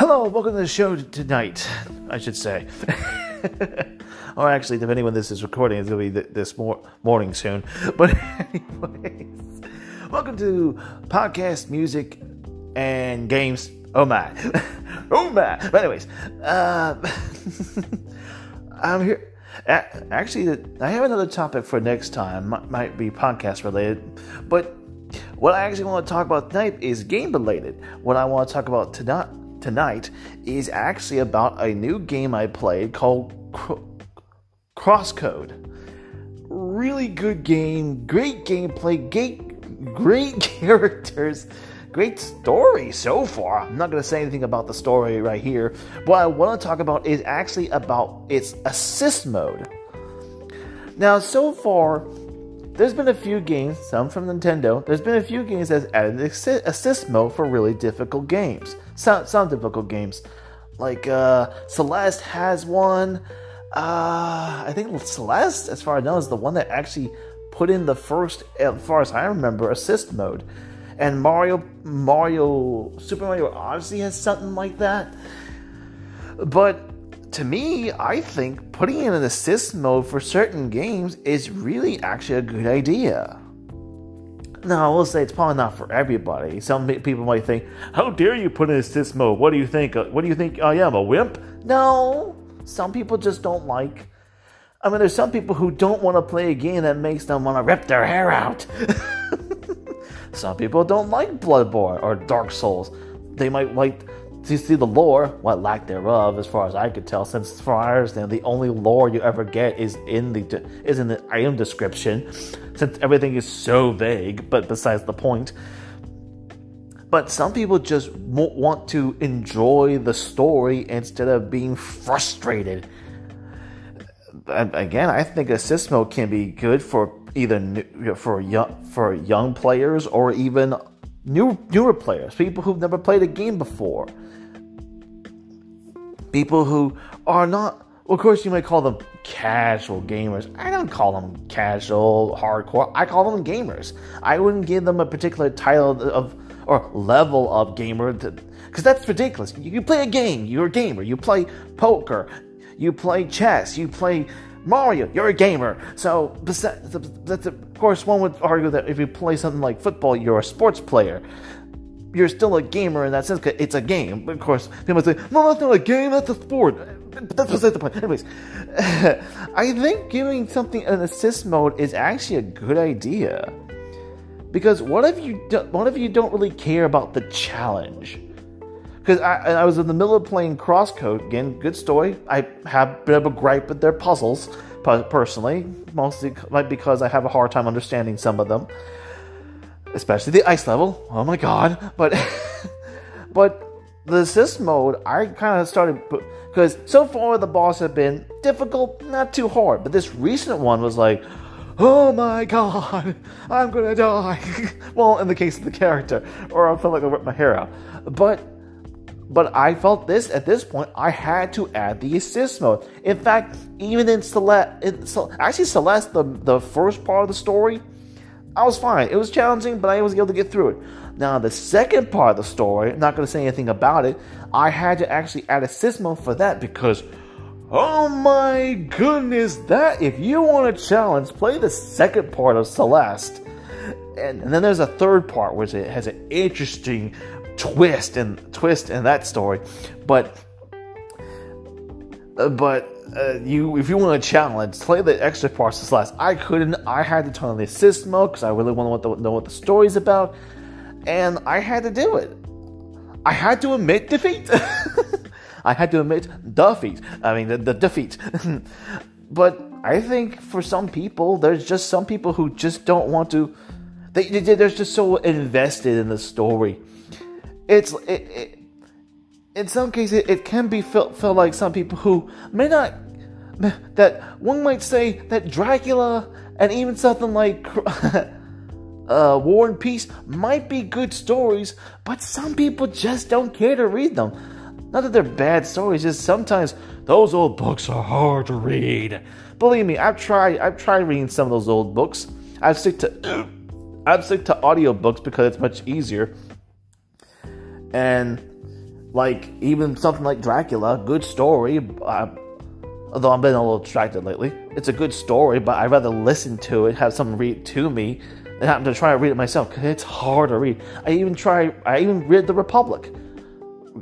Hello, welcome to the show tonight, I should say. or actually, depending when this is recording, it's going to be this mor- morning soon. But, anyways, welcome to podcast, music, and games. Oh my. oh my. But, anyways, uh, I'm here. Actually, I have another topic for next time. Might be podcast related, but what I actually want to talk about tonight is game related. What I want to talk about tonight tonight is actually about a new game I played called Crosscode. Really good game, great gameplay, great, great characters, great story so far. I'm not going to say anything about the story right here. What I want to talk about is actually about its assist mode. Now, so far, there's been a few games, some from Nintendo, there's been a few games that added assist mode for really difficult games. Some, some difficult games. Like uh, Celeste has one. Uh, I think Celeste, as far as I know, is the one that actually put in the first, as far as I remember, assist mode. And Mario, Mario, Super Mario Odyssey has something like that. But to me, I think putting in an assist mode for certain games is really actually a good idea. Now, I will say it's probably not for everybody. Some people might think, "How dare you put in assist mode? What do you think? Uh, what do you think I am, a wimp?" No, some people just don't like. I mean, there's some people who don't want to play a game that makes them want to rip their hair out. some people don't like Bloodborne or Dark Souls. They might like to see the lore, what lack thereof, as far as I could tell, since far as I understand, the only lore you ever get is in the is in the item description, since everything is so vague. But besides the point. But some people just want to enjoy the story instead of being frustrated. Again, I think assist mode can be good for either new, for young for young players or even new newer players, people who've never played a game before people who are not well, of course you might call them casual gamers. I don't call them casual hardcore. I call them gamers. I wouldn't give them a particular title of or level of gamer because that's ridiculous. You play a game. You're a gamer. You play poker. You play chess. You play mario. You're a gamer. So that's of course one would argue that if you play something like football you're a sports player you're still a gamer in that sense because it's a game. Of course, people say, no, that's not a game, that's a sport. But that's beside the point. Anyways, I think giving something an assist mode is actually a good idea. Because what if you do, what if you don't really care about the challenge? Because I, I was in the middle of playing Crosscode again, good story. I have a bit of a gripe with their puzzles, personally, mostly because I have a hard time understanding some of them especially the ice level. Oh my god! But but the assist mode, I kind of started because so far the boss have been difficult, not too hard, but this recent one was like, oh my god, I'm gonna die. well, in the case of the character, or I felt like I ripped my hair out, but. But I felt this at this point. I had to add the assist mode. In fact, even in Celeste, actually Celeste, the the first part of the story, I was fine. It was challenging, but I was able to get through it. Now, the second part of the story, I'm not going to say anything about it. I had to actually add a mode for that because, oh my goodness, that if you want a challenge, play the second part of Celeste. And, and then there's a third part which it has an interesting twist and twist in that story. But, but uh, you if you want a challenge, play the extra parts of Celeste. I couldn't. I had to turn on the assist mode because I really want to know what the story's about, and I had to do it. I had to admit defeat. I had to admit defeat. I mean the, the defeat. but I think for some people, there's just some people who just don't want to. They, they're just so invested in the story. It's it, it in some cases, it can be felt, felt like some people who may not, that one might say that Dracula and even something like uh, War and Peace might be good stories, but some people just don't care to read them. Not that they're bad stories, just sometimes those old books are hard to read. Believe me, I've tried. I've tried reading some of those old books. I've stick to, I've stick to audiobooks because it's much easier. And Like even something like Dracula, good story. Uh, although I've been a little distracted lately, it's a good story, but I'd rather listen to it, have someone read it to me, than have to try to read it myself because it's hard to read. I even try. I even read The Republic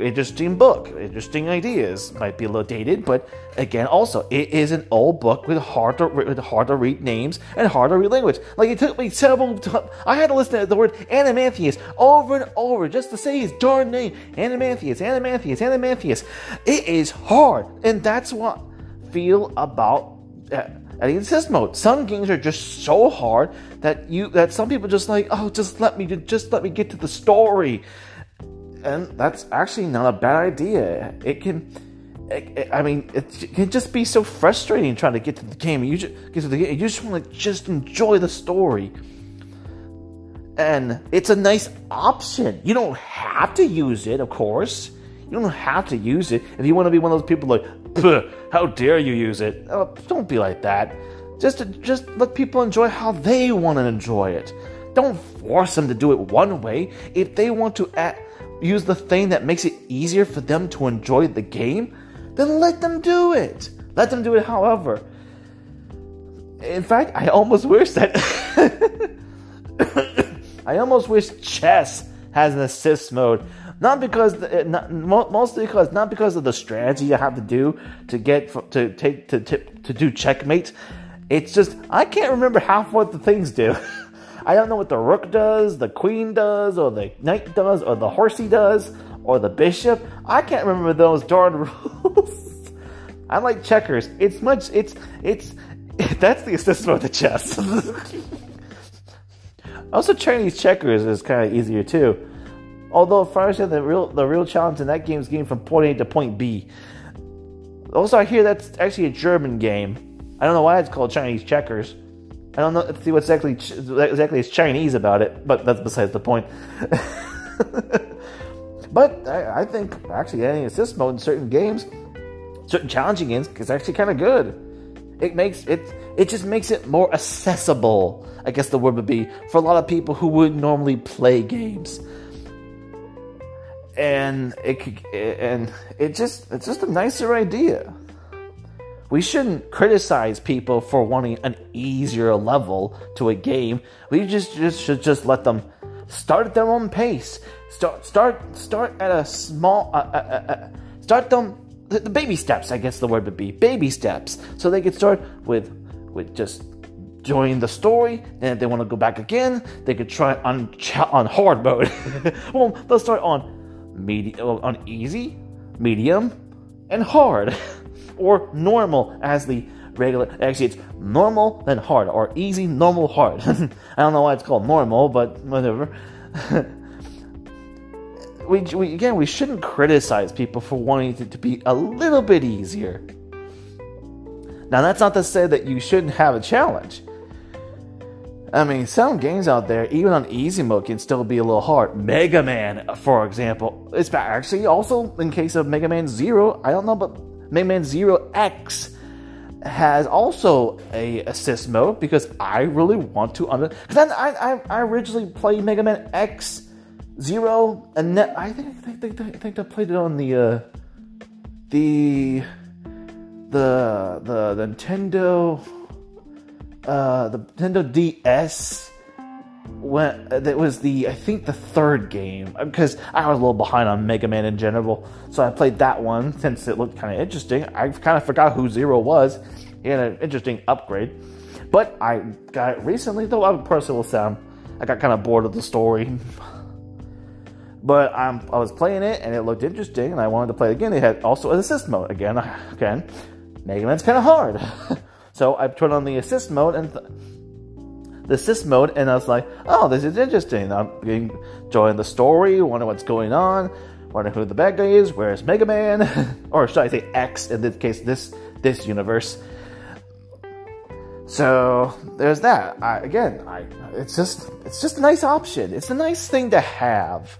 interesting book, interesting ideas. Might be a little dated, but again, also it is an old book with hard to with hard to read names and hard to read language. Like it took me several. T- I had to listen to the word Animanthius over and over just to say his darn name, Animanthius, Animanthius, Animanthius. It is hard, and that's what I feel about. Uh, at assist mode. Some games are just so hard that you that some people just like, oh, just let me just let me get to the story and that's actually not a bad idea. It can, it, it, I mean, it, can just be so frustrating trying to get to the game. You just get to the game, you just want to just enjoy the story, and it's a nice option. You don't have to use it, of course. You don't have to use it if you want to be one of those people like, how dare you use it? Oh, don't be like that. Just just let people enjoy how they want to enjoy it. Don't force them to do it one way. If they want to act use the thing that makes it easier for them to enjoy the game, then let them do it. Let them do it however. In fact, I almost wish that. I almost wish chess has an assist mode. Not because, eh, not, mostly because, not because of the strategy you have to do to get to take to to, to do checkmate. It's just I can't remember half what the things do. I don't know what the rook does, the queen does, or the knight does, or the horsey does, or the bishop. I can't remember those darn rules. I like checkers. It's much. It's it's. That's the assist of the chess. also, Chinese checkers is kind of easier too. Although, first, the real the real challenge in that game is getting from point A to point B. Also, I hear that's actually a German game. I don't know why it's called Chinese checkers. I don't know see what's exactly exactly is Chinese about it, but that's besides the point. but I, I, think actually adding assist mode in certain games, certain challenging games, is actually kind of good. It makes it it just makes it more accessible. I guess the word would be for a lot of people who wouldn't normally play games. And it and it just it's just a nicer idea we shouldn't criticize people for wanting an easier level to a game. We just, just should just let them start at their own pace. Start start start at a small uh, uh, uh, uh start them the, the baby steps. I guess the word would be baby steps, so they could start with with just joining the story. And if they want to go back again, they could try on on hard mode. well, they'll start on medium on easy, medium, and hard. or normal as the regular. Actually, it's normal then hard, or easy, normal, hard. I don't know why it's called normal, but whatever. we, we, again, we shouldn't criticize people for wanting it to be a little bit easier. Now, that's not to say that you shouldn't have a challenge. I mean, some games out there, even on easy mode, can still be a little hard. Mega Man, for example, it's actually also in case of Mega Man Zero. I don't know, but Mega Man Zero X has also a assist mode because I really want to under. Because I, I I originally played Mega Man X Zero and then I think I think, I think I played it on the uh, the the the Nintendo uh, the Nintendo DS when uh, that was the I think the third game because I was a little behind on Mega Man in general, so I played that one since it looked kind of interesting. I kind of forgot who Zero was. He had an interesting upgrade, but I got it recently. Though I personally will say I got kind of bored of the story. But I'm, I was playing it and it looked interesting, and I wanted to play it again. It had also an assist mode again. Again, Mega Man's kind of hard, so I turned on the assist mode and. Th- the assist mode, and I was like, oh, this is interesting. I'm enjoying the story, wondering what's going on, wondering who the bad guy is, where's Mega Man, or should I say X in this case, this this universe. So there's that. I, again, I it's just it's just a nice option. It's a nice thing to have.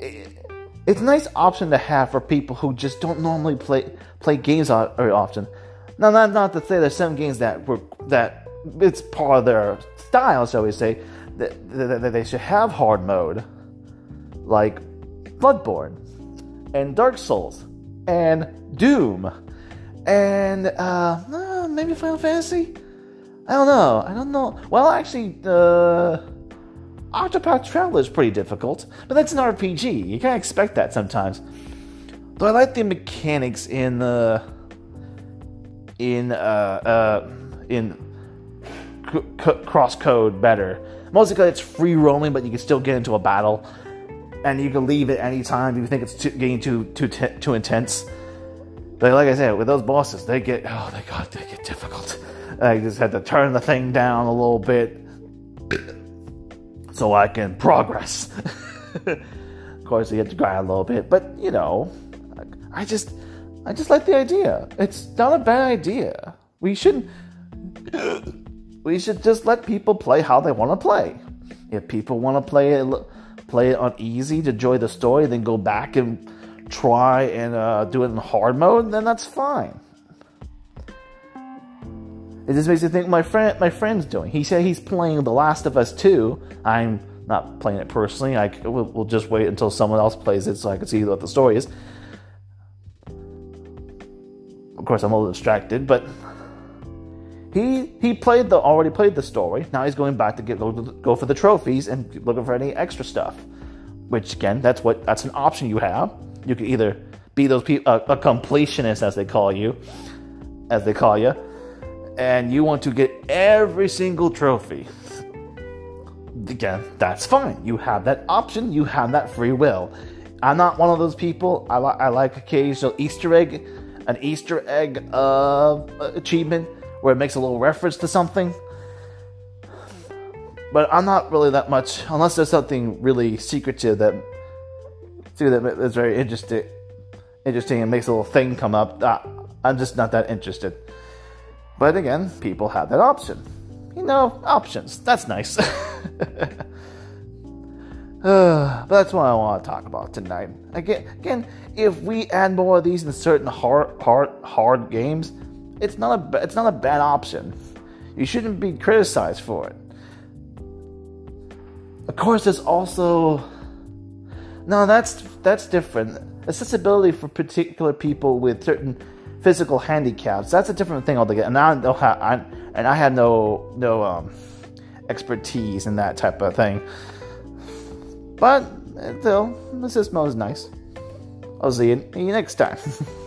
It, it's a nice option to have for people who just don't normally play play games very often. Now, not not to say there's some games that were that it's part of their style, shall we say, that, that, that they should have hard mode. Like, Bloodborne, and Dark Souls, and Doom, and uh, uh, maybe Final Fantasy. I don't know. I don't know. Well, actually, uh, Octopath Traveler is pretty difficult, but that's an RPG. You can't expect that sometimes. Though I like the mechanics in the in uh, uh, in c- c- crosscode better. Mostly because it's free roaming, but you can still get into a battle, and you can leave at any time if you think it's too, getting too too t- too intense. But like I said, with those bosses, they get oh my god, they get difficult. I just had to turn the thing down a little bit so I can progress. of course, you have to grind a little bit, but you know, I just, I just like the idea. It's not a bad idea. We shouldn't. We should just let people play how they want to play. If people want to play it, play it on easy to enjoy the story, then go back and try and uh, do it in hard mode, then that's fine. It just makes me think my friend, my friend's doing. He said he's playing The Last of Us 2. I'm not playing it personally. I we'll, we'll just wait until someone else plays it so I can see what the story is. Of course, I'm a little distracted, but he he played the already played the story. Now he's going back to get go, go for the trophies and looking for any extra stuff. Which again, that's what that's an option you have. You can either be those people a, a completionist as they call you, as they call you, and you want to get every single trophy. Again, that's fine. You have that option. You have that free will. I'm not one of those people. I, li- I like occasional Easter egg, an Easter egg uh, achievement where it makes a little reference to something. But I'm not really that much, unless there's something really secretive that, that is very interesting, interesting and makes a little thing come up. I'm just not that interested. But again, people have that option. You know, options. That's nice. Uh, but that's what I want to talk about tonight. Again, again, if we add more of these in certain hard, hard, hard games, it's not a it's not a bad option. You shouldn't be criticized for it. Of course, there's also no. That's that's different. Accessibility for particular people with certain physical handicaps. That's a different thing altogether. And I don't have, I, and I had no no um, expertise in that type of thing. But still, this is nice. I'll see you next time.